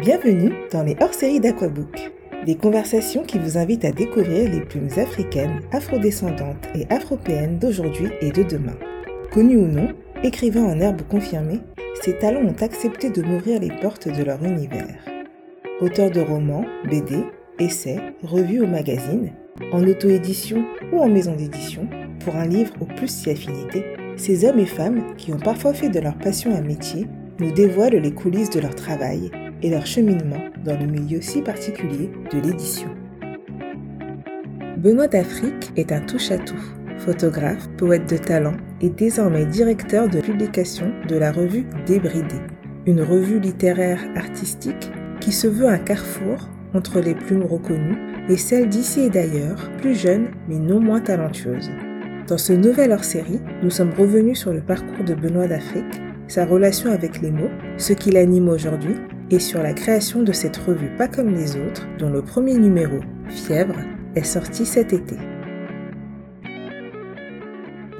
Bienvenue dans les hors-séries d'Aquabook, des conversations qui vous invitent à découvrir les plumes africaines, afrodescendantes et afropéennes d'aujourd'hui et de demain. Connus ou non, écrivains en herbe confirmés, ces talents ont accepté de m'ouvrir les portes de leur univers. Auteurs de romans, BD, essais, revues ou magazines, en auto-édition ou en maison d'édition, pour un livre ou plus si affinité, ces hommes et femmes qui ont parfois fait de leur passion un métier nous dévoilent les coulisses de leur travail et leur cheminement dans le milieu si particulier de l'édition. Benoît d'Afrique est un touche-à-tout, photographe, poète de talent et désormais directeur de publication de la revue Débridé, une revue littéraire artistique qui se veut un carrefour entre les plumes reconnues et celles d'ici et d'ailleurs, plus jeunes mais non moins talentueuses. Dans ce nouvel hors-série, nous sommes revenus sur le parcours de Benoît d'Afrique, sa relation avec les mots, ce qui l'anime aujourd'hui, et sur la création de cette revue Pas comme les autres, dont le premier numéro, Fièvre, est sorti cet été.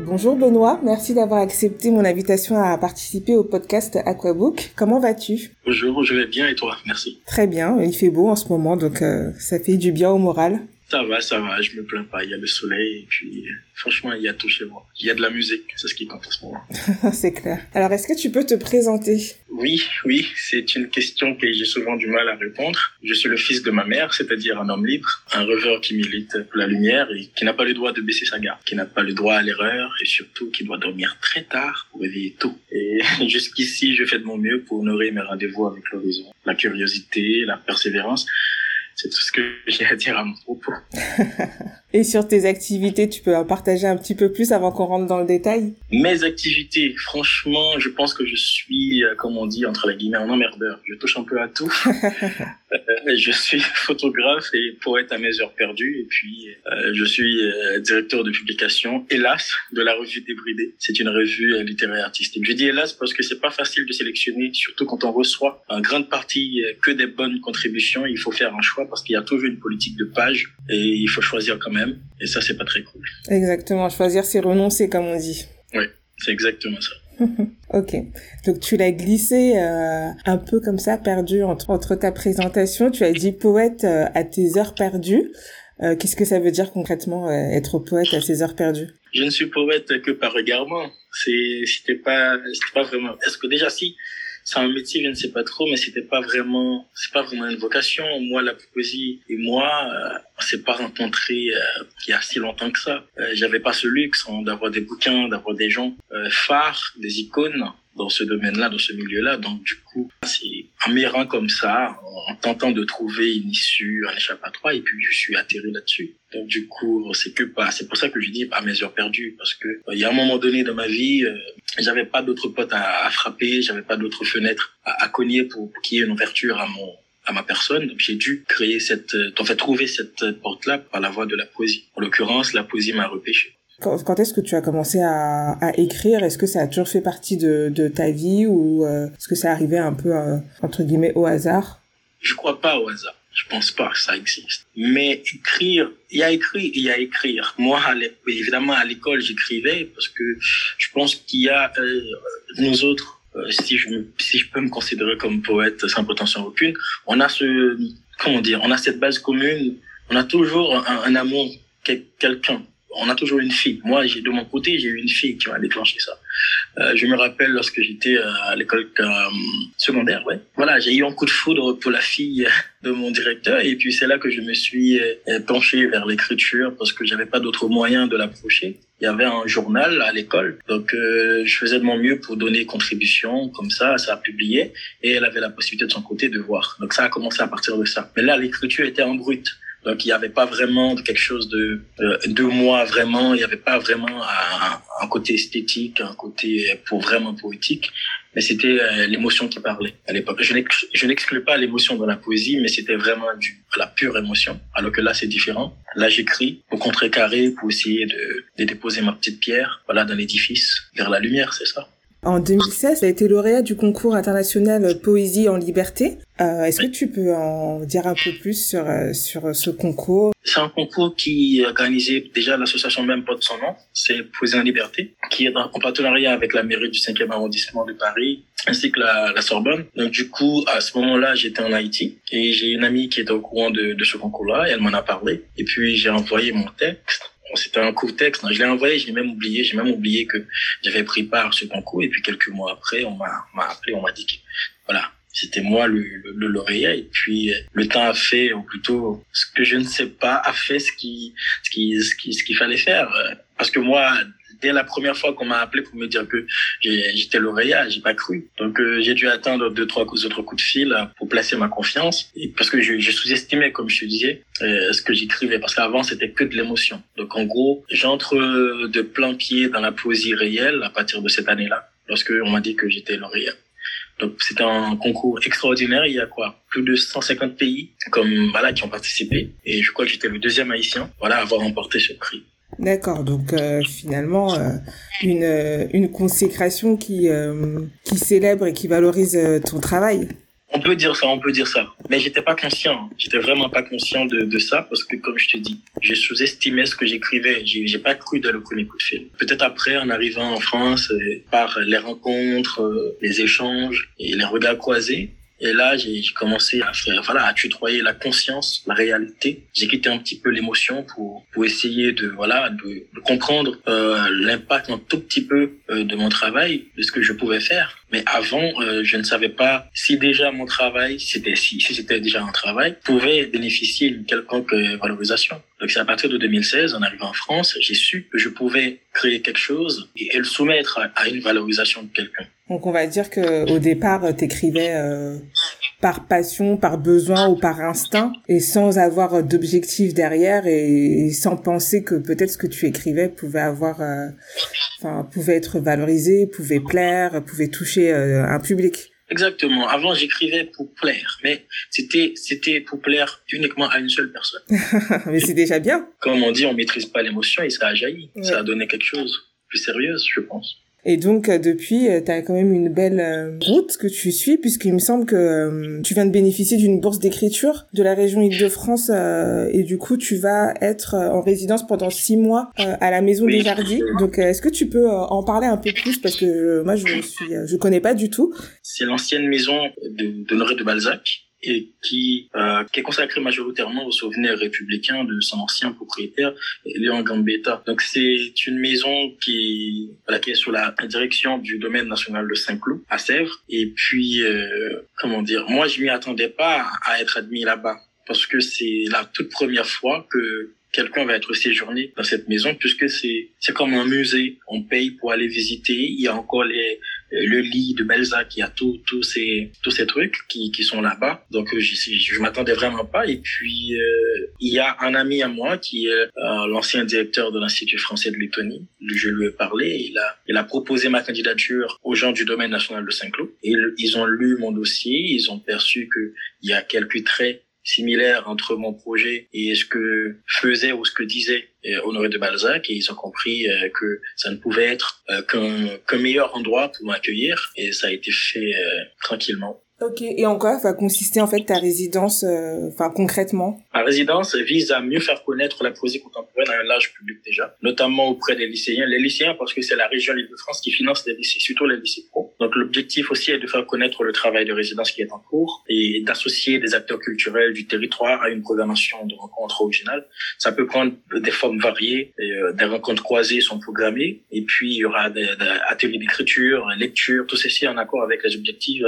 Bonjour Benoît, merci d'avoir accepté mon invitation à participer au podcast Aquabook. Comment vas-tu? Bonjour, je vais bien et toi? Merci. Très bien, il fait beau en ce moment donc euh, ça fait du bien au moral. Ça va, ça va, je me plains pas. Il y a le soleil et puis franchement, il y a tout chez moi. Il y a de la musique, c'est ce qui compte en ce moment. c'est clair. Alors, est-ce que tu peux te présenter? Oui, oui, c'est une question que j'ai souvent du mal à répondre. Je suis le fils de ma mère, c'est-à-dire un homme libre, un rêveur qui milite pour la lumière et qui n'a pas le droit de baisser sa garde, qui n'a pas le droit à l'erreur et surtout qui doit dormir très tard pour réveiller tôt. Et jusqu'ici, je fais de mon mieux pour honorer mes rendez-vous avec l'horizon, la curiosité, la persévérance c'est tout ce que j'ai à dire à mon propos. Et sur tes activités, tu peux en partager un petit peu plus avant qu'on rentre dans le détail? Mes activités, franchement, je pense que je suis, euh, comme on dit, entre les guillemets, un emmerdeur. Je touche un peu à tout. Euh, je suis photographe et poète à mes heures perdues. Et puis, euh, je suis directeur de publication, hélas, de la revue Débridé. C'est une revue littéraire artistique. Je dis hélas parce que c'est pas facile de sélectionner, surtout quand on reçoit en grande partie que des bonnes contributions. Il faut faire un choix parce qu'il y a toujours une politique de page et il faut choisir quand même. Et ça, c'est pas très cool. Exactement. Choisir, c'est renoncer, comme on dit. Oui, c'est exactement ça. ok. Donc tu l'as glissé euh, un peu comme ça, perdu entre, entre ta présentation. Tu as dit poète euh, à tes heures perdues. Euh, Qu'est-ce que ça veut dire concrètement euh, être poète à ses heures perdues? Je ne suis poète que par regardement. C'est c'était pas pas vraiment. Est-ce que déjà si c'est un métier, je ne sais pas trop, mais c'était pas vraiment, c'est pas vraiment une vocation. Moi, la poésie et moi, euh, on s'est pas rencontrés euh, il y a si longtemps que ça. Euh, J'avais pas ce luxe hein, d'avoir des bouquins, d'avoir des gens euh, phares, des icônes dans ce domaine-là, dans ce milieu-là. Donc, du coup, c'est en m'errant comme ça, en tentant de trouver une issue, un échappatoire, et puis je suis atterri là-dessus. Donc, du coup, c'est que pas, c'est pour ça que je dis à mes heures perdues, parce que il y a un moment donné dans ma vie, j'avais pas d'autres potes à, à frapper, j'avais pas d'autres fenêtres à, cogner pour, pour qu'il y ait une ouverture à mon à ma personne. Donc j'ai dû créer cette, en fait trouver cette porte-là par la voie de la poésie. En l'occurrence, la poésie m'a repêché. Quand, quand est-ce que tu as commencé à, à écrire? Est-ce que ça a toujours fait partie de, de ta vie ou euh, est-ce que ça arrivait un peu euh, entre guillemets au hasard? Je crois pas au hasard. Je pense pas que ça existe. Mais écrire, il y a écrit, il y a écrire. Moi, évidemment, à l'école, j'écrivais parce que je pense qu'il y a euh, nous autres, euh, si je si je peux me considérer comme poète sans prétention aucune, on a ce, comment dire, on a cette base commune. On a toujours un amour, quelqu'un. On a toujours une fille. Moi, j'ai de mon côté, j'ai eu une fille qui m'a déclenché ça. Euh, je me rappelle lorsque j'étais à l'école euh, secondaire, ouais. Voilà, j'ai eu un coup de foudre pour la fille de mon directeur et puis c'est là que je me suis euh, penché vers l'écriture parce que j'avais pas d'autre moyen de l'approcher. Il y avait un journal à l'école, donc euh, je faisais de mon mieux pour donner contribution, comme ça, ça a publié et elle avait la possibilité de son côté de voir. Donc ça a commencé à partir de ça. Mais là, l'écriture était en brut. Donc il n'y avait pas vraiment quelque chose de de moi vraiment. Il n'y avait pas vraiment un, côté esthétique, un côté pour vraiment poétique. Mais c'était euh, l'émotion qui parlait à l'époque. Je n'exclus pas l'émotion dans la poésie, mais c'était vraiment du la pure émotion. Alors que là c'est différent. Là j'écris au contrecarré pour essayer de, de déposer ma petite pierre, voilà, dans l'édifice vers la lumière, c'est ça. En 2016, tu as été lauréat du concours international Poésie en liberté. Euh, Est-ce que tu peux en dire un peu plus sur, euh, sur ce concours? C'est un concours qui est organisé, déjà l'association même porte son nom, c'est Poésie en liberté, qui est en partenariat avec la mairie du 5e arrondissement de Paris, ainsi que la, la Sorbonne. Donc du coup, à ce moment-là, j'étais en Haïti et j'ai une amie qui était au courant de, de ce concours-là et elle m'en a parlé. Et puis j'ai envoyé mon texte c'était un court texte. Je l'ai envoyé, je l'ai même oublié. J'ai même oublié que j'avais pris part à ce concours. Et puis quelques mois après, on m'a appelé, on m'a dit que voilà, c'était moi le, le, lauréat. Et puis le temps a fait, ou plutôt ce que je ne sais pas, a fait ce qui, ce qui, ce qui, ce qu'il fallait faire. Parce que moi, dès la première fois qu'on m'a appelé pour me dire que j'étais lauréat, j'ai pas cru. Donc euh, j'ai dû attendre deux trois autres coups de fil pour placer ma confiance et parce que je, je sous-estimais comme je te disais euh, ce que j'écrivais parce qu'avant c'était que de l'émotion. Donc en gros, j'entre de plein pied dans la poésie réelle à partir de cette année-là lorsque on m'a dit que j'étais lauréat. Donc c'était un concours extraordinaire. Il y a quoi? Plus de 150 pays comme voilà qui ont participé. Et je crois que j'étais le deuxième haïtien voilà à avoir remporté ce prix. D'accord, donc euh, finalement euh, une, euh, une consécration qui, qui célèbre et qui valorise ton travail. On peut dire ça, on peut dire ça. Mais j'étais pas conscient. J'étais vraiment pas conscient de, de ça parce que, comme je te dis, j'ai sous-estimé ce que j'écrivais. J'ai, j'ai pas cru dans le premier coup de fil. Peut-être après, en arrivant en France, par les rencontres, les échanges et les regards croisés, et là, j'ai commencé à faire, voilà, à tutoyer la conscience, la réalité. J'ai quitté un petit peu l'émotion pour pour essayer de voilà de, de comprendre euh, l'impact un tout petit peu euh, de mon travail, de ce que je pouvais faire. Mais avant, euh, je ne savais pas si déjà mon travail, c'était si, si c'était déjà un travail, pouvait bénéficier d'une quelconque valorisation. Donc c'est à partir de 2016, en arrivant en France, j'ai su que je pouvais créer quelque chose et, le soumettre à, une valorisation de quelqu'un. Donc on va dire que au départ, t'écrivais euh, par passion, par besoin ou par instinct, et sans avoir d'objectif derrière, et, sans penser que peut-être ce que tu écrivais pouvait avoir, euh, enfin, pouvait être valorisé, pouvait plaire, pouvait toucher euh, un public. Exactement. Avant, j'écrivais pour plaire, mais c'était c'était pour plaire uniquement à une seule personne. mais c'est déjà bien. Comme on dit, on maîtrise pas l'émotion et ça a jailli. Ça a donné quelque chose de plus sérieux, je pense. Et donc euh, depuis, euh, tu as quand même une belle euh, route que tu suis, puisqu'il me semble que tu viens de bénéficier d'une bourse d'écriture de la région Île-de-France, et du coup tu vas être en résidence pendant six mois à la Maison des Jardins. Donc est-ce que tu peux en parler un peu plus, parce que moi je suis, je connais pas du tout. C'est l'ancienne maison de, de de Balzac et qui, euh, qui est consacré majoritairement aux souvenirs républicains de son ancien propriétaire, Léon Gambetta. Donc c'est une maison qui, voilà, qui est sous la direction du domaine national de Saint-Cloud, à Sèvres. Et puis, euh, comment dire, moi je m'y attendais pas à être admis là-bas parce que c'est la toute première fois que quelqu'un va être séjourné dans cette maison puisque c'est c'est comme un musée. On paye pour aller visiter. Il y a encore les le lit de Balzac, il y a tous tous ces tous ces trucs qui qui sont là-bas. Donc je je m'attendais vraiment pas. Et puis euh, il y a un ami à moi qui est euh, l'ancien directeur de l'Institut français de Lettonie. Je lui ai parlé. Il a il a proposé ma candidature aux gens du domaine national de Saint-Cloud. Ils ont lu mon dossier. Ils ont perçu que il y a quelques traits similaire entre mon projet et ce que faisait ou ce que disait euh, Honoré de Balzac et ils ont compris euh, que ça ne pouvait être euh, qu'un meilleur endroit pour m'accueillir et ça a été fait tranquillement. Ok, et en quoi va consister en fait ta résidence, euh, enfin concrètement? Ma résidence vise à mieux faire connaître la poésie contemporaine à un large public déjà, notamment auprès des lycéens. Les lycéens parce que c'est la région Île-de-France qui finance les lycées, surtout les lycées pro. Donc l'objectif aussi est de faire connaître le travail de résidence qui est en cours et d'associer des acteurs culturels du territoire à une programmation de rencontres originales. Ça peut prendre des formes variées, euh, des rencontres croisées sont programmées et puis il y aura des, des ateliers d'écriture, lecture, tout ceci en accord avec les objectifs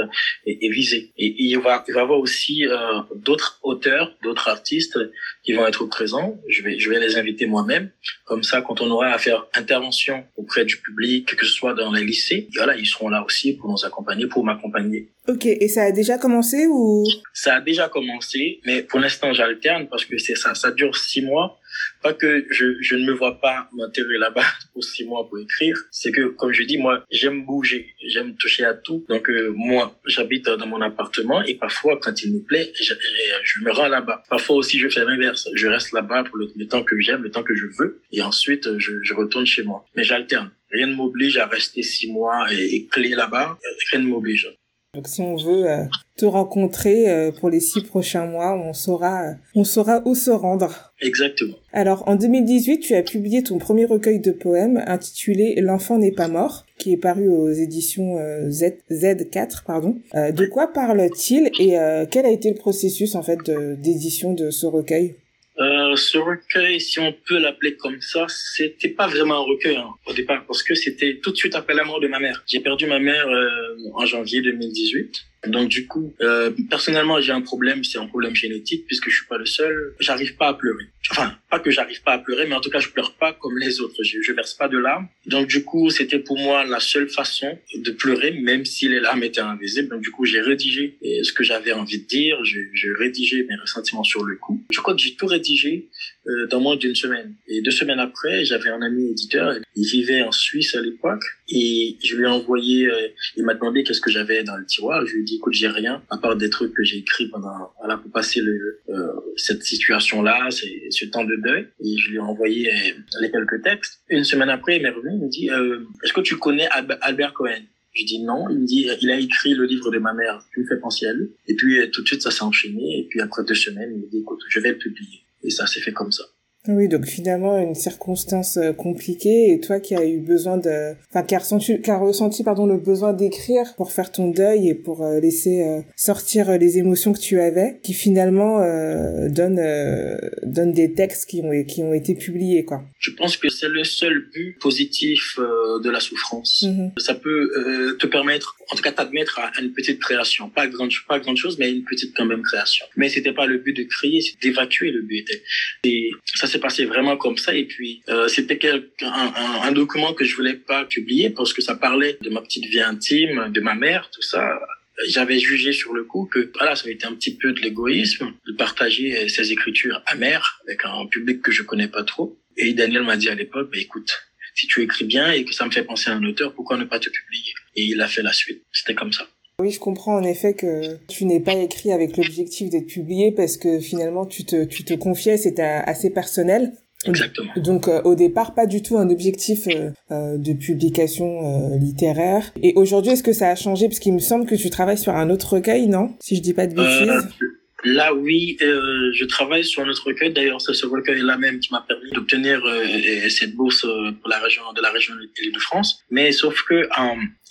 et, et et il va, y avoir aussi euh, d'autres auteurs, d'autres artistes qui vont être présents. Je vais, je vais les inviter moi-même. Comme ça, quand on aura à faire intervention auprès du public, que ce soit dans les lycées, voilà, ils seront là aussi pour nous accompagner, pour m'accompagner. Ok, et ça a déjà commencé ou? Ça a déjà commencé, mais pour l'instant j'alterne parce que c'est ça, ça dure six mois Pas que je, je ne me vois pas m'enterrer là-bas pour six mois pour écrire. C'est que, comme je dis, moi, j'aime bouger, j'aime toucher à tout. Donc, euh, moi, j'habite dans mon appartement et parfois, quand il me plaît, je, je me rends là-bas. Parfois aussi, je fais l'inverse. Je reste là-bas pour le, temps que j'aime, le temps que je veux. Et ensuite, je, je retourne chez moi. Mais j'alterne. Rien ne m'oblige à rester six mois et, et clé là-bas. Rien ne m'oblige. Donc si on veut euh, te rencontrer euh, pour les six prochains mois, on saura, euh, on saura où se rendre. Exactement. Alors en 2018, tu as publié ton premier recueil de poèmes intitulé L'enfant n'est pas mort, qui est paru aux éditions Z Z4, pardon. de quoi parle-t-il et quel a été le processus en fait d'édition de ce recueil? Euh, ce recueil, si on peut l'appeler comme ça, c'était pas vraiment un recueil hein, au départ parce que c'était tout de suite après la mort de ma mère. J'ai perdu ma mère euh, en janvier 2018. Donc du coup, euh, personnellement, j'ai un problème, c'est un problème génétique puisque je suis pas le seul. J'arrive pas à pleurer. Enfin, pas que j'arrive pas à pleurer, mais en tout cas, je pleure pas comme les autres. Je, je verse pas de larmes. Donc du coup, c'était pour moi la seule façon de pleurer, même si les larmes étaient invisibles. Donc du coup, j'ai rédigé ce que j'avais envie de dire. J'ai rédigé mes ressentiments sur le coup. Je crois que j'ai tout rédigé euh, dans moins d'une semaine. Et deux semaines après, j'avais un ami éditeur. Il vivait en Suisse à l'époque et je lui ai envoyé. Euh, il m'a demandé qu'est-ce que j'avais dans le tiroir. Je lui ai dit écoute, j'ai rien à part des trucs que j'ai écrits pendant voilà pour passer le, euh, cette situation-là, ce temps de deuil. Et je lui ai envoyé euh, les quelques textes. Une semaine après, il m'est revenu. Il me dit euh, est-ce que tu connais Albert Cohen? Je dis non. Il me dit, il a écrit le livre de ma mère. Tu me fais penser à lui. Et puis, tout de suite, ça s'est enchaîné. Et puis, après deux semaines, il me dit, écoute, je vais le publier. Et ça s'est fait comme ça. Oui, donc finalement une circonstance euh, compliquée et toi qui as eu besoin de, enfin qui a ressenti, qui a ressenti pardon le besoin d'écrire pour faire ton deuil et pour euh, laisser euh, sortir les émotions que tu avais, qui finalement euh, donne donne des textes qui ont qui ont été publiés quoi. Je pense que c'est le seul but positif de la souffrance. Mm-hmm. Ça peut te permettre, en tout cas t'admettre à une petite création, pas grande pas grande chose, mais une petite quand même création. Mais c'était pas le but de crier, c'est d'évacuer le but. Et ça c'est passé vraiment comme ça. Et puis, euh, c'était un, un, un, document que je voulais pas publier parce que ça parlait de ma petite vie intime, de ma mère, tout ça. J'avais jugé sur le coup que voilà, ça avait été un petit peu de l'égoïsme de partager ces écritures amères avec un public que je connais pas trop. Et Daniel m'a dit à l'époque, bah, écoute, si tu écris bien et que ça me fait penser à un auteur, pourquoi ne pas te publier? Et il a fait la suite. C'était comme ça. Oui, je comprends en effet que tu n'es pas écrit avec l'objectif d'être publié parce que finalement tu te, tu te confiais, c'était assez personnel. Exactement. Donc euh, au départ, pas du tout un objectif euh, euh, de publication littéraire. Et aujourd'hui, est-ce que ça a changé? Parce qu'il me semble que tu travailles sur un autre recueil, non? Si je dis pas de bêtises. Là, oui, euh, je travaille sur notre recueil. D'ailleurs, c'est ce recueil-là même qui m'a permis d'obtenir euh, cette bourse euh, pour la région de la région de France. Mais sauf que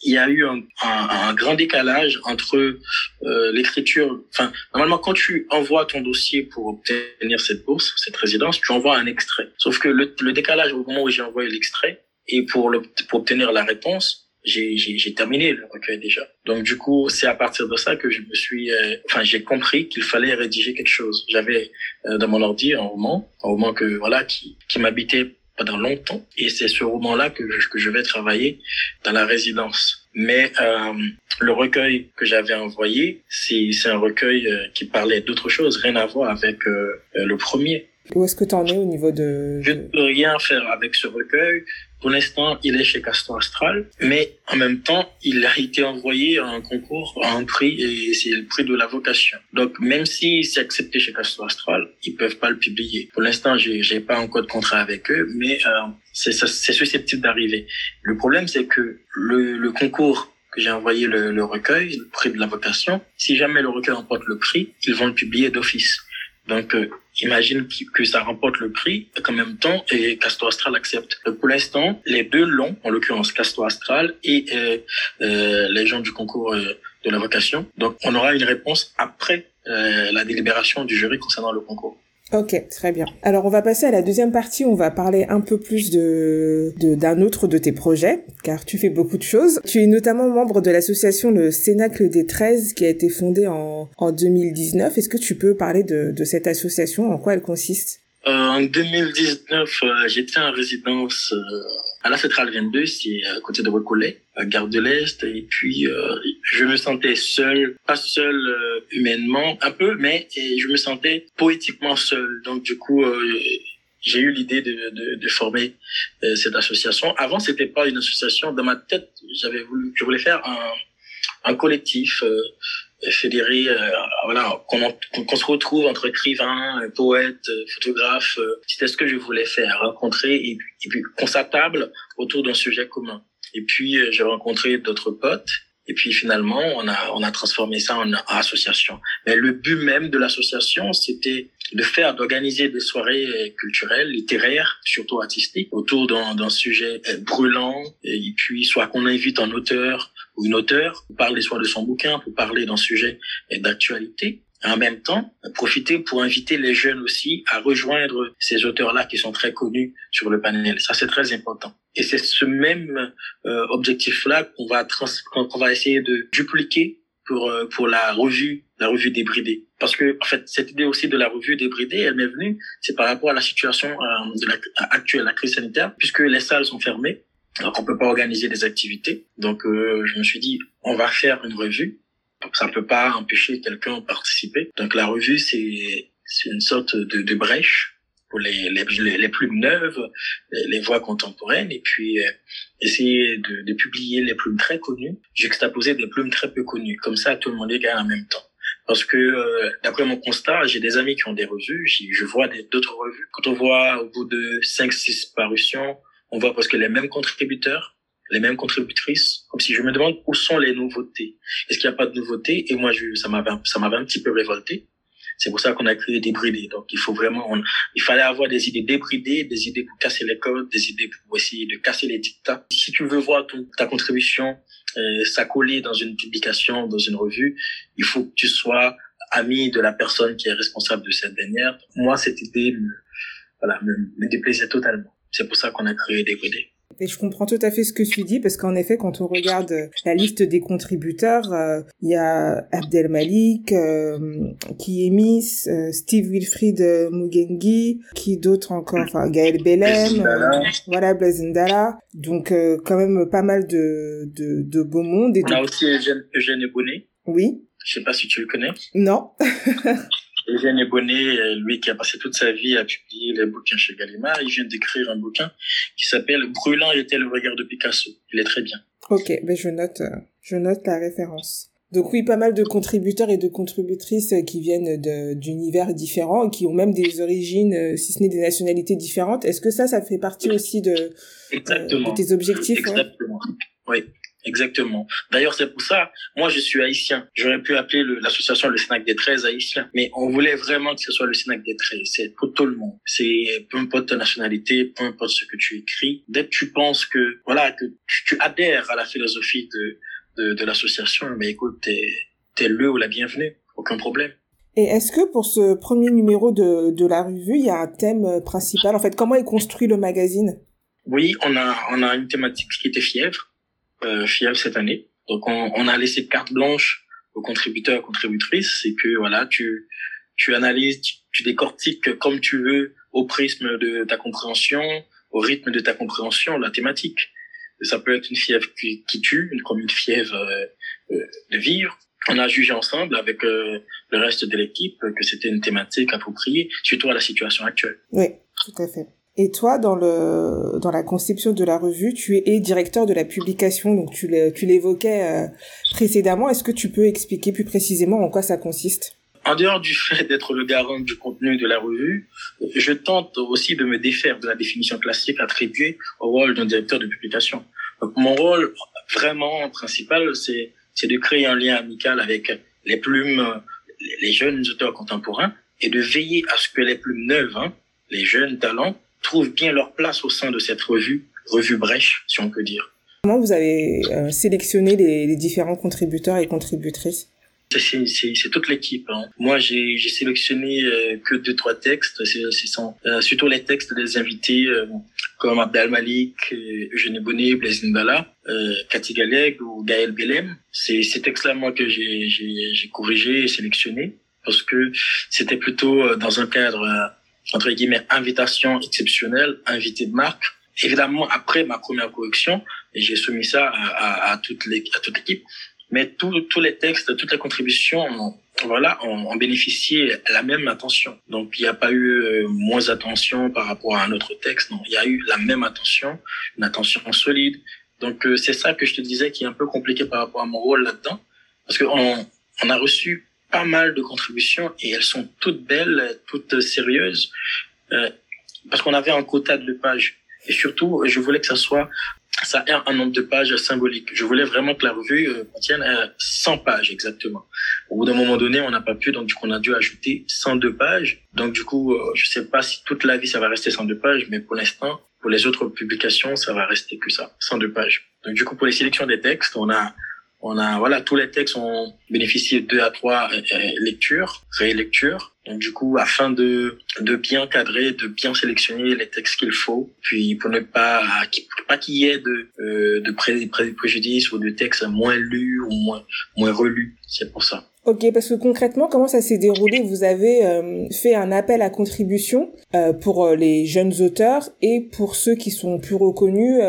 il y a eu un, un, un grand décalage entre euh, l'écriture. Enfin, normalement, quand tu envoies ton dossier pour obtenir cette bourse, cette résidence, tu envoies un extrait. Sauf que le, le décalage au moment où j'ai envoyé l'extrait et pour, le, pour obtenir la réponse, j'ai terminé le recueil déjà. Donc du coup, c'est à partir de ça que je me suis, euh, enfin j'ai compris qu'il fallait rédiger quelque chose. J'avais euh, dans mon ordi un roman, un roman que voilà qui, qui m'habitait pendant longtemps, et c'est ce roman-là que je, que je vais travailler dans la résidence. Mais euh, le recueil que j'avais envoyé, c'est un recueil euh, qui parlait d'autre chose, rien à voir avec le premier. Où est-ce que tu en es au niveau de... Je ne peux rien faire avec ce recueil. Pour l'instant, il est chez Castor Astral, mais en même temps, il a été envoyé à un concours, à un prix, et c'est le prix de la vocation. Donc, même si c'est accepté chez Castor Astral, ils peuvent pas le publier. Pour l'instant, j'ai, j'ai pas encore de contrat avec eux, mais euh, c'est, c'est susceptible d'arriver. Le problème, c'est que le, le concours que j'ai envoyé le, le recueil, le prix de la vocation, si jamais le recueil remporte le prix, ils vont le publier d'office. Donc, euh, imagine que ça remporte le prix en même temps et Castor Astral accepte. pour l'instant, les deux l'ont, en l'occurrence Castor Astral et euh, euh, les gens du concours euh, de la vocation. Donc, on aura une réponse après la délibération du jury concernant le concours. Ok, très bien. Alors on va passer à la deuxième partie, on va parler un peu plus de d'un autre de tes projets, car tu fais beaucoup de choses. Tu es notamment membre de l'association Le Cénacle des 13 qui a été fondée en, en 2019. Est-ce que tu peux parler de, de cette association, en quoi elle consiste? En 2019, euh, j'étais en résidence euh, à la Centrale 22, c'est à côté de Recollet, à Gare de l'Est. Et puis, euh, je me sentais seul, pas seul euh, humainement, un peu, mais je me sentais poétiquement seul. Donc, du coup, euh, j'ai eu l'idée de, de, de, former euh, cette association. Avant, c'était pas une association. Dans ma tête, j'avais voulu, je voulais faire un, un collectif euh, fédéré, euh, voilà, qu'on se retrouve entre écrivains, poètes, photographes. C'était ce que je voulais faire, rencontrer et, et puis qu'on s'attable autour d'un sujet commun. Et puis j'ai rencontré d'autres potes et puis finalement, on a, on a transformé ça en, association. Mais le but même de l'association, c'était de faire, d'organiser des soirées culturelles, littéraires, surtout artistiques, autour d'un sujet brûlant. Et puis, soit qu'on invite un auteur ou une auteure pour parler soit de son bouquin, pour parler d'un sujet d'actualité en même temps, profiter pour inviter les jeunes aussi à rejoindre ces auteurs-là qui sont très connus sur le panel. Ça, c'est très important. Et c'est ce même euh, objectif-là qu'on va qu'on va essayer de dupliquer pour euh, pour la revue la revue débridée. Parce que en fait, cette idée aussi de la revue débridée, elle m'est venue, c'est par rapport à la situation euh, de la, actuelle, la crise sanitaire, puisque les salles sont fermées. Donc on peut pas organiser des activités. Donc je me suis dit, on va faire une revue ça peut pas empêcher quelqu'un de participer. Donc la revue, c'est une sorte de, de brèche pour les, les, les plumes neuves, les, voix contemporaines, et puis euh, essayer de, de, publier les plumes très connues, juxtaposer des plumes très peu connues. Comme ça, tout le monde est gagne en même temps. Parce que euh, d'après mon constat, j'ai des amis qui ont des revues, je vois d'autres revues. Quand on voit au bout de 5-6 parutions, on voit presque les mêmes contributeurs, les mêmes contributrices, comme si je me demande où sont les nouveautés. Est-ce qu'il n'y a pas de nouveautés? Et moi, je, ça m'avait, ça m'avait un petit peu révolté. C'est pour ça qu'on a créé Débridé. Donc, il faut vraiment, il fallait avoir des idées débridées, des idées pour casser les codes, des idées pour essayer de casser les dictats. Si tu veux voir ta contribution euh, s'accoler dans une publication, dans une revue, il faut que tu sois ami de la personne qui est responsable de cette dernière. Moi, cette idée me, voilà, me, me déplaisait totalement. C'est pour ça qu'on a créé Débridé. Et je comprends tout à fait ce que tu dis parce qu'en effet, quand on regarde la liste des contributeurs, euh, il y a Abdel Malik, euh, qui euh, Steve Wilfried Mugengi, qui d'autres encore, enfin Gaël Bellem, voilà Blazendala. Donc quand même pas mal de de, de beau monde. Et on a aussi Eugène, Eugène Ebonné. Oui. Je sais pas si tu le connais. Non. Eugène Ebonné, euh, lui qui a passé toute sa vie à publier les bouquins chez Gallimard, il vient d'écrire un bouquin qui s'appelle Brûlant était le regard de Picasso. Il est très bien. Ok, ben je note, euh, je note la référence. Donc oui, pas mal de contributeurs et de contributrices qui viennent d'univers différents, qui ont même des origines, euh, si ce n'est des nationalités différentes. Est-ce que ça, ça fait partie aussi de, de tes objectifs Exactement. Oui. Exactement. D'ailleurs, c'est pour ça, moi, je suis haïtien. J'aurais pu appeler l'association le, Snack des 13 haïtiens. Mais on voulait vraiment que ce soit le Snack des 13. C'est pour tout le monde. C'est peu importe ta nationalité, peu importe ce que tu écris. Dès que tu penses que, voilà, que tu, adhères à la philosophie de, de, de l'association, mais écoute, t'es, t'es le ou la bienvenue. Aucun problème. Et est-ce que pour ce premier numéro de, de la revue, il y a un thème principal? En fait, comment est construit le magazine? Oui, on a, on a une thématique qui était fièvre euh, cette année. Donc on, on, a laissé carte blanche aux contributeurs et contributrices, c'est que voilà, tu tu analyses, tu, décortiques comme tu veux au prisme de ta compréhension, au rythme de ta compréhension, la thématique. Ça peut être une fièvre qui, qui tue, comme une fièvre euh, euh, de vivre. On a jugé ensemble avec euh, le reste de l'équipe que c'était une thématique appropriée, surtout à la situation actuelle. Oui, tout à fait. Et toi, dans le dans la conception de la revue, tu es directeur de la publication, donc tu l'évoquais euh, précédemment. Est-ce que tu peux expliquer plus précisément en quoi ça consiste? En dehors du fait d'être le garant du contenu de la revue, je tente aussi de me défaire de la définition classique attribuée au rôle d'un directeur de publication. Donc, mon rôle vraiment principal, c'est c'est de créer un lien amical avec les plumes, les jeunes auteurs contemporains, et de veiller à ce que les plumes neuves, hein, les jeunes talents, trouvent bien leur place au sein de cette revue, revue Brèche, si on peut dire. Comment vous avez euh, sélectionné les, les, différents contributeurs et contributrices? C'est toute l'équipe. Hein. Moi, j'ai sélectionné euh, que deux trois textes. C'est euh, surtout les textes des invités euh, comme Abdel Malik, Eugène Bonnet, Blaise Ndala, Cathy Galeg ou Gaël Belem. C'est ces textes-là moi que j'ai corrigé et sélectionné parce que c'était plutôt dans un cadre entre guillemets, invitation exceptionnelle, invité de marque. Évidemment, après ma première correction, j'ai soumis ça à, à, à toute l'équipe. Mais tous les textes, toutes les contributions ont, voilà, on, bénéficiait la même attention. Donc il n'y a pas eu moins attention par rapport à un autre texte. Non, il y a eu la même attention, une attention solide. Donc c'est ça que je te disais qui est un peu compliqué par rapport à mon rôle là-dedans, parce qu'on on a reçu pas mal de contributions et elles sont toutes belles, toutes sérieuses, euh, parce qu'on avait un quota de pages. Et surtout, je voulais que ça soit ça ait un nombre de pages symbolique. Je voulais vraiment que la revue euh, contienne 100 euh, pages exactement. Au bout d'un moment donné, on n'a pas pu, donc du coup, on a dû ajouter 102 pages. Donc du coup, euh, je sais pas si toute la vie ça va rester 102 pages, mais pour l'instant, pour les autres publications, ça va rester que ça, 102 pages. Donc du coup, pour les sélections des textes, on a on a voilà tous les textes ont bénéficié de deux à trois euh, euh, lectures, rélectures. Donc du coup, afin de de bien cadrer, de bien sélectionner les textes qu'il faut, puis pour ne pas pas qu'il y ait de euh, de pré, préjudice ou de textes moins lus ou moins moins relus. C'est pour ça. Ok, parce que concrètement, comment ça s'est déroulé? Vous avez euh, fait un appel à contribution euh, pour les jeunes auteurs et pour ceux qui sont plus reconnus,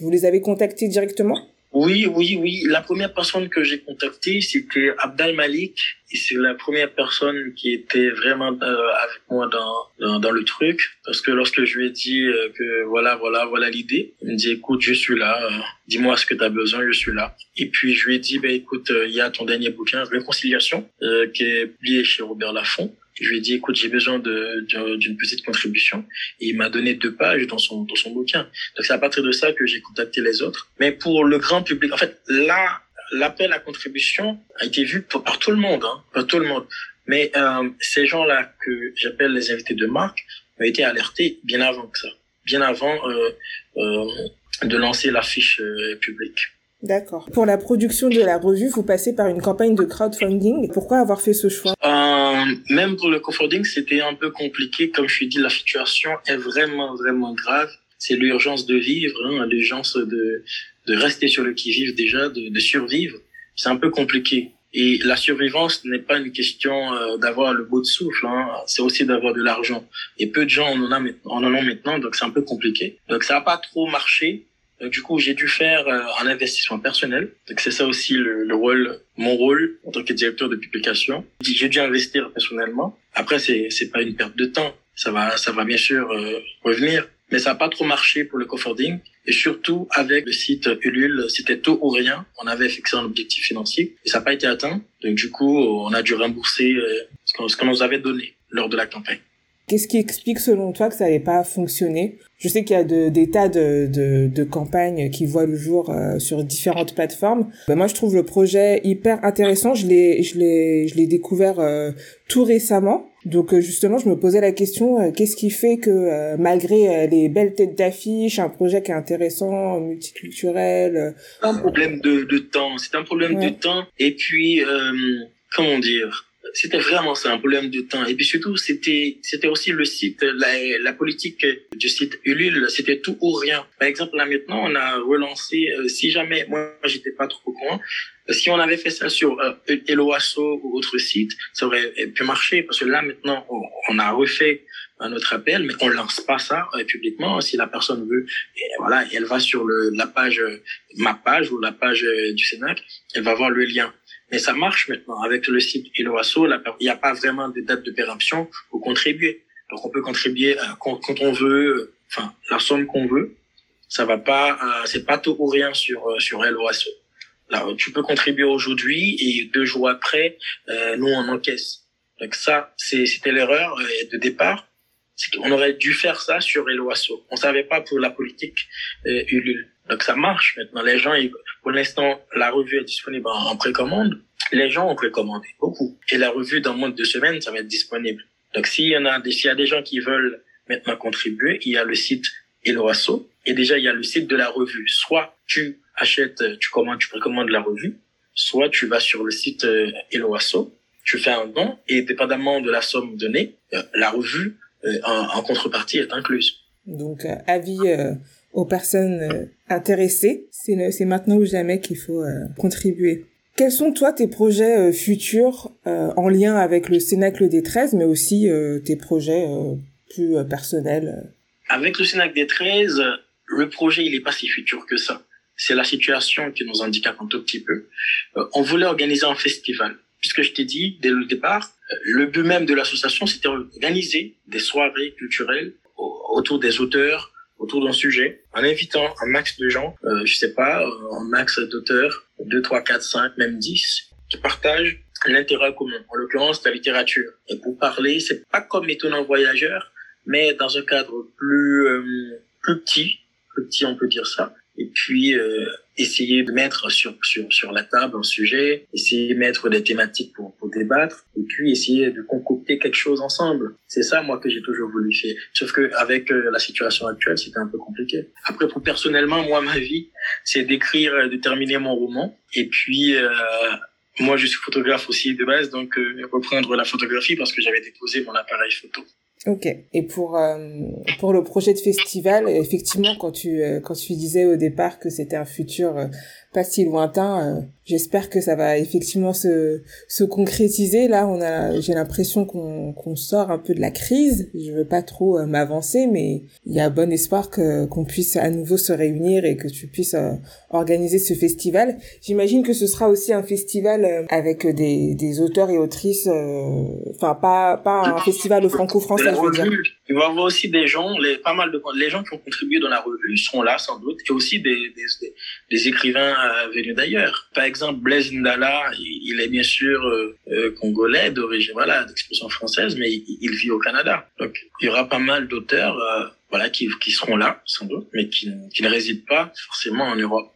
vous les avez contactés directement? Oui, oui, oui. La première personne que j'ai contactée, c'était Abdal Malik. Et c'est la première personne qui était vraiment euh, avec moi dans, dans, le truc. Parce que lorsque je lui ai dit euh, que voilà, voilà, voilà l'idée, il me dit, écoute, je suis là. Euh, dis-moi ce que tu as besoin, je suis là. Et puis, je lui ai dit, ben, écoute, il y a ton dernier bouquin, Réconciliation, qui est publié chez Robert Laffont. Je lui ai dit, écoute, j'ai besoin d'une petite contribution. Et il m'a donné deux pages dans son, dans son bouquin. Donc c'est à partir de ça que j'ai contacté les autres. Mais pour le grand public, en fait, là, l'appel à contribution a été vu par tout le monde, hein, par tout le monde. Mais euh, ces gens-là que j'appelle les invités de marque ont été alertés bien avant que ça, bien avant euh, euh, de lancer l'affiche euh, publique. D'accord. Pour la production de la revue, vous passez par une campagne de crowdfunding. Pourquoi avoir fait ce choix? Euh, Même pour le crowdfunding, c'était un peu compliqué. Comme je dit, la situation est vraiment, vraiment grave. C'est l'urgence de vivre, hein, l'urgence de, de rester sur le qui-vive déjà, de, de survivre. C'est un peu compliqué. Et la survivance n'est pas une question euh, d'avoir le beau de souffle, hein. c'est aussi d'avoir de l'argent. Et peu de gens en en ont maintenant, donc c'est un peu compliqué. Donc ça n'a pas trop marché. Donc, du coup, j'ai dû faire euh, un investissement personnel. Donc, c'est ça aussi le, le, rôle, mon rôle en tant que directeur de publication. J'ai dû investir personnellement. Après, c'est c'est pas une perte de temps. Ça va ça va bien sûr euh, revenir, mais ça n'a pas trop marché pour le cofording. Et surtout avec le site Ulule, c'était tout ou rien. On avait fixé un objectif financier et ça n'a pas été atteint. Donc du coup, on a dû rembourser euh, ce qu'on nous avait donné lors de la campagne. Qu'est-ce qui explique selon toi que ça n'avait pas fonctionné? Je sais qu'il y a de, des tas de, de, de, campagnes qui voient le jour euh, sur différentes plateformes. Ben moi, je trouve le projet hyper intéressant. Je l'ai, je l'ai, je l'ai découvert euh, tout récemment. Donc euh, justement, je me posais la question qu'est-ce qui fait que malgré les belles têtes d'affiche, un projet qui est intéressant, multiculturel. C'est un problème de, de temps. C'est un problème de temps. Et puis, comment dire? C'était vraiment ça, un problème de temps. Et puis surtout, c'était, c'était aussi le site, la, la politique du site Ulule, c'était tout ou rien. Par exemple, là maintenant, on a relancé, euh, si jamais, moi, j'étais pas trop au courant, si on avait fait ça sur euh, Eloasso ou autre site, ça aurait pu marcher parce que là maintenant, on, a refait un autre appel, mais on lance pas ça euh, publiquement. Si la personne veut, voilà, elle va sur le, la page, ma page ou la page du Sénac, elle va voir le lien. Mais ça marche maintenant. Avec le site Iloasso, il n'y a pas vraiment de date de péremption pour contribuer. Donc on peut contribuer euh, quand, on veut, euh, enfin la somme qu'on veut. Ça va pas, euh, c'est pas tout ou rien sur sur Iloasso. Là, tu peux contribuer aujourd'hui et deux jours après, nous on encaisse. Donc ça, c'était l'erreur de départ. On aurait dû faire ça sur Eloasso. On savait pas pour la politique Ulule. Donc ça marche maintenant. Les gens, pour l'instant, la revue est disponible en, précommande. Les gens ont précommandé beaucoup. Et la revue, dans moins de deux semaines, ça va être disponible. Donc s'il y en a, s'il y a des gens qui veulent maintenant contribuer, il y a le site Eloasso. Et déjà, il y a le site de la revue. Soit tu achètes, tu commandes, tu précommandes la revue. Soit tu vas sur le site euh, Eloasso, tu fais un don et dépendamment de la somme donnée, euh, la revue euh, en, contrepartie est incluse. Donc avis aux personnes euh, intéressées. C'est maintenant ou jamais qu'il faut euh, contribuer. Quels sont toi tes projets euh, futurs en lien avec le Cénacle des 13, mais aussi tes projets plus personnels Avec le Cénacle des 13, le projet il est pas si futur que ça. C'est la situation qui nous handicape un tout petit peu. on voulait organiser un festival puisque je t'ai dit dès le départ, le but même de l'association, c'était d'organiser des soirées culturelles autour des auteurs, autour d'un sujet, en invitant un max de gens, euh, je sais pas, un max d'auteurs, 2, 3, 4, 5, même 10, qui partagent l'intérêt commun, en l'occurrence la littérature. Et pour parler, c'est pas comme étonnant voyageur, mais dans un cadre plus, euh, plus petit, plus petit on peut dire ça, et puis euh, essayer de mettre sur, sur, sur la table un sujet, essayer de mettre des thématiques pour, pour débattre, et puis essayer de concocter quelque chose ensemble. C'est ça, moi, que j'ai toujours voulu faire. Sauf que avec euh, la situation actuelle, c'était un peu compliqué. Après, pour personnellement, moi, ma vie, c'est d'écrire, euh, de terminer mon roman, et puis... Euh, moi, je suis photographe aussi de base, donc reprendre la photographie parce que j'avais déposé mon appareil photo. Ok. Et pour euh, pour le projet de festival, effectivement, quand tu euh, quand tu disais au départ que c'était un futur euh, pas si lointain, J'espère que ça va effectivement se, se concrétiser. Là, on a, j'ai l'impression qu'on qu'on sort un peu de la crise. Je veux pas trop euh, m'avancer, mais il y a bon espoir que qu'on puisse à nouveau se réunir et que tu puisses euh, organiser ce festival. J'imagine que ce sera aussi un festival euh, avec des, des auteurs et autrices. Enfin, pas pas un festival franco-français, je veux dire. Il va y avoir aussi des gens, les pas mal de les gens qui ont contribué dans la revue seront là sans doute, et aussi des des, des, écrivains venus d'ailleurs exemple, Blaise Ndala, il est bien sûr euh, euh, congolais d'origine, voilà, d'expression française, mais il, vit au Canada. Donc, il y aura pas mal d'auteurs, euh, voilà, qui, qui seront là, sans doute, mais qui, ne résident pas forcément en Europe.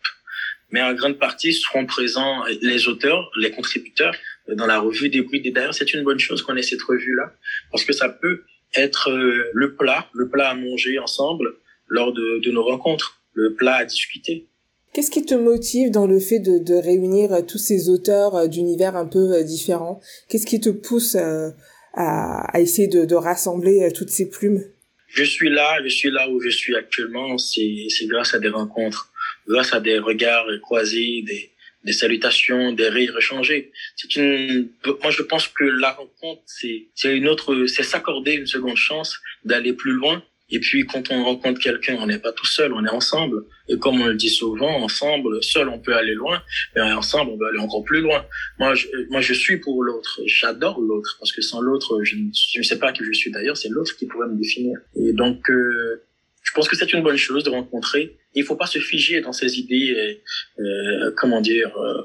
Mais en grande partie seront présents les auteurs, les contributeurs dans la revue des bruits. Et d'ailleurs, c'est une bonne chose qu'on ait cette revue-là, parce que ça peut être le plat, le plat à manger ensemble lors de nos rencontres, le plat à discuter. Qu'est-ce qui te motive dans le fait de, de réunir euh, tous ces auteurs euh, d'univers un peu euh, différents? Qu'est-ce qui te pousse à, à essayer de, de, rassembler toutes ces plumes? Je suis là, je suis là où je suis actuellement, c'est grâce à des rencontres, grâce à des regards croisés, des, des salutations, des rires échangés. C'est une, moi je pense que la rencontre, c'est, une autre, c'est s'accorder une seconde chance d'aller plus loin et puis quand on rencontre quelqu'un, on n'est pas tout seul, on est ensemble. Et comme on le dit souvent, ensemble, seul on peut aller loin, mais ensemble on peut aller encore plus loin. Moi, je, moi je suis pour l'autre. J'adore l'autre parce que sans l'autre, je, ne sais pas qui je suis d'ailleurs. C'est l'autre qui pourrait me définir. Et donc, euh, je pense que c'est une bonne chose de rencontrer. Il faut pas se figer dans ces idées, euh, comment dire, euh,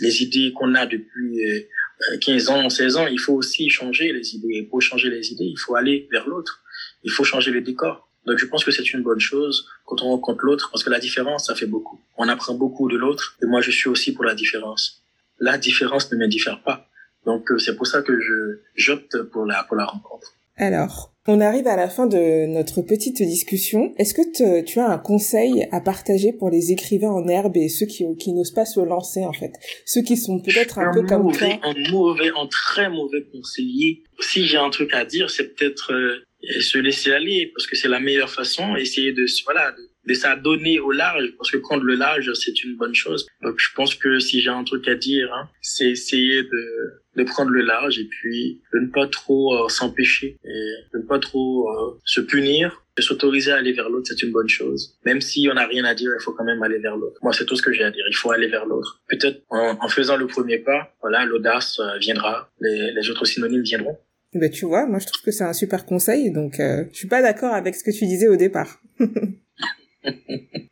les idées qu'on a depuis 15 ans, 16 ans. Il faut aussi changer les idées. Pour changer les idées, il faut aller vers l'autre il faut changer les décors. Donc je pense que c'est une bonne chose quand on rencontre l'autre, parce que la différence, ça fait beaucoup. On apprend beaucoup de l'autre, et moi je suis aussi pour la différence. La différence ne me diffère pas. Donc euh, c'est pour ça que je j'opte pour la pour la rencontre. Alors, on arrive à la fin de notre petite discussion. Est-ce que tu as un conseil à partager pour les écrivains en herbe et ceux qui, qui n'osent pas se lancer en fait? Ceux qui sont peut-être un, peu comme toi Un mauvais, un très mauvais conseiller. Si j'ai un truc à dire, c'est peut-être euh, se laisser aller parce que c'est la meilleure façon essayer de voilà de, de s'adonner au large parce que prendre le large c'est une bonne chose donc je pense que si j'ai un truc à dire hein, c'est essayer de de prendre le large et puis de ne pas trop euh, s'empêcher et de ne pas trop euh, se punir de s'autoriser à aller vers l'autre, c'est une bonne chose. Même si on n'a rien à dire, il faut quand même aller vers l'autre. Moi, c'est tout ce que j'ai à dire. Il faut aller vers l'autre. Peut-être en, en, faisant le premier pas, voilà, l'audace euh, viendra, les, les autres synonymes viendront. Ben tu vois, moi je trouve que c'est un super conseil, donc euh, je suis pas d'accord avec ce que tu disais au départ.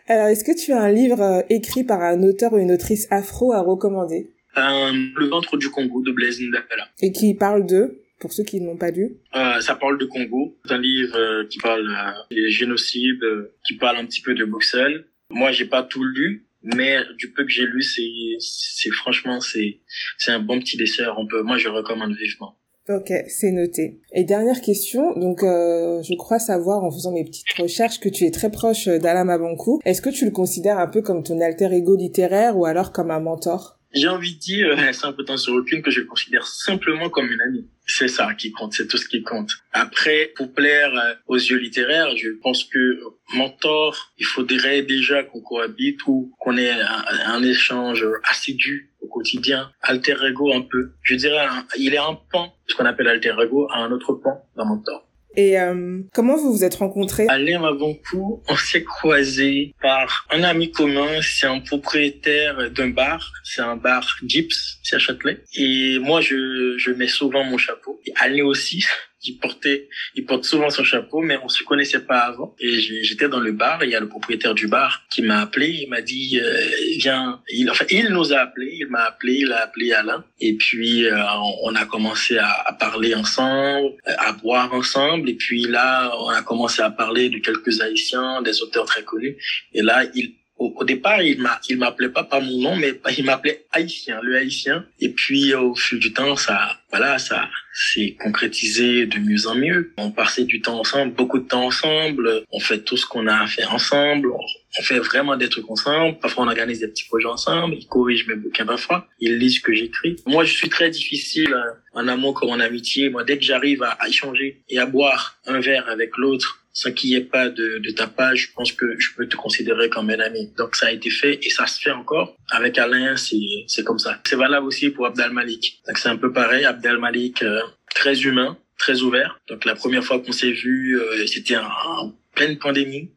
Alors, est-ce que tu as un livre euh, écrit par un auteur ou une autrice afro à recommander? Euh, Le ventre du Congo de Blaise Ndapela. Et qui parle de pour ceux qui ne l'ont pas lu? Euh, Ça parle de Congo. C'est un livre qui parle des génocides, qui parle un petit peu de Bruxelles. Moi, j'ai pas tout lu, mais du peu que j'ai lu, c'est, c'est franchement, c'est, c'est un bon petit dessert. On peut, moi, je recommande vivement. Ok, c'est noté. Et dernière question, donc euh, je crois savoir en faisant mes petites recherches que tu es très proche d'Alama Bankou. Est-ce que tu le considères un peu comme ton alter ego littéraire ou alors comme un mentor? J'ai envie de dire, temps sur aucune, que je le considère simplement comme une amie. C'est ça qui compte, c'est tout ce qui compte. Après, pour plaire euh, aux yeux littéraires, je pense que mentor, il faudrait déjà qu'on cohabite ou qu'on ait un, échange assidu au quotidien, alter ego un peu. Je dirais, il est un pan, ce qu'on appelle alter ego, à un autre pan d'un mentor. Et euh, comment vous vous êtes rencontrés? Alain coup, on s'est croisés par un ami commun. C'est un propriétaire d'un bar. C'est un bar Gyps. ici à Châtelet. Et moi, je, je mets souvent mon chapeau. Et Alain aussi, il portait, il porte souvent son chapeau, mais on se connaissait pas avant. Et j'étais dans le bar, il y a le propriétaire du bar qui m'a appelé, il m'a dit, euh, viens, il, enfin, il nous a appelé, il m'a appelé, il a appelé Alain. Et puis, euh, on a commencé à, à, parler ensemble, à boire ensemble. Et puis là, on a commencé à parler de quelques Haïtiens, des auteurs très connus. Et là, il, au, départ, il m'a, m'appelait pas par mon nom, mais il m'appelait Haïtien, le Haïtien. Et puis, au fil du temps, ça, voilà, ça s'est concrétisé de mieux en mieux. On passait du temps ensemble, beaucoup de temps ensemble. On fait tout ce qu'on a à faire ensemble. On, fait vraiment des trucs ensemble. Parfois, on organise des petits projets ensemble. Il corrige mes bouquins parfois. Il lit ce que j'écris. Moi, je suis très difficile euh, en amour comme en amitié. Moi, dès que j'arrive à échanger et à boire un verre avec l'autre, sans qu'il n'y ait pas de, de tapage, je pense que je peux te considérer comme un ami. Donc ça a été fait et ça se fait encore. Avec Alain, c'est comme ça. C'est valable aussi pour Abdel Malik. Donc c'est un peu pareil. Abdel Malik, euh, très humain, très ouvert. Donc la première fois qu'on s'est vu, euh, c'était en, pleine pandémie.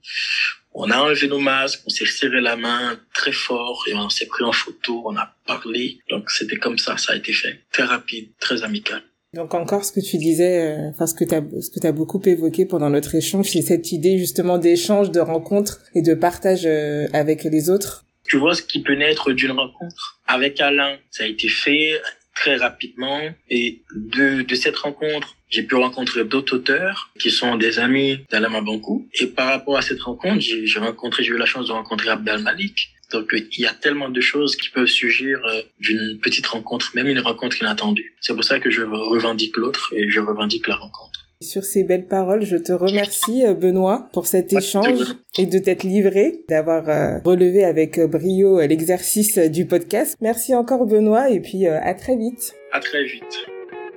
On a enlevé nos masques, on s'est serré la main très fort et on s'est pris en photo, on a parlé. Donc c'était comme ça, ça a été fait. Très rapide, très amical. Donc encore ce que tu disais, euh, enfin ce que tu as ce que tu beaucoup évoqué pendant notre échange, c'est cette idée justement d'échange, de rencontre et de partage euh, avec les autres. Tu vois ce qui peut naître d'une rencontre? Avec Alain, ça a été fait très rapidement et de de cette rencontre, j'ai pu rencontrer d'autres auteurs qui sont des amis d'Alain Mabankou et par rapport à cette rencontre, j'ai rencontré j'ai eu la chance de rencontrer Abdel Malik donc il y a tellement de choses qui peuvent surgir euh, d'une petite rencontre, même une rencontre inattendue. C'est pour ça que je revendique l'autre et je revendique la rencontre. Sur ces belles paroles, je te remercie euh, Benoît pour cet échange et de t'être livré, d'avoir euh, relevé avec brio l'exercice du podcast. Merci encore Benoît et puis à très vite. À très vite.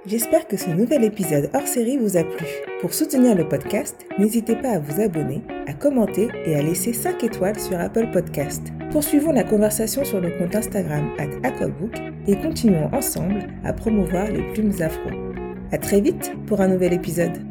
J'espère que ce nouvel épisode hors série vous a plu. Pour soutenir le podcast, n'hésitez pas à vous abonner, à commenter et à laisser 5 étoiles sur Apple Podcast. Poursuivons la conversation sur le compte Instagram at Aquabook et continuons ensemble à promouvoir les plumes afro. À très vite pour un nouvel épisode.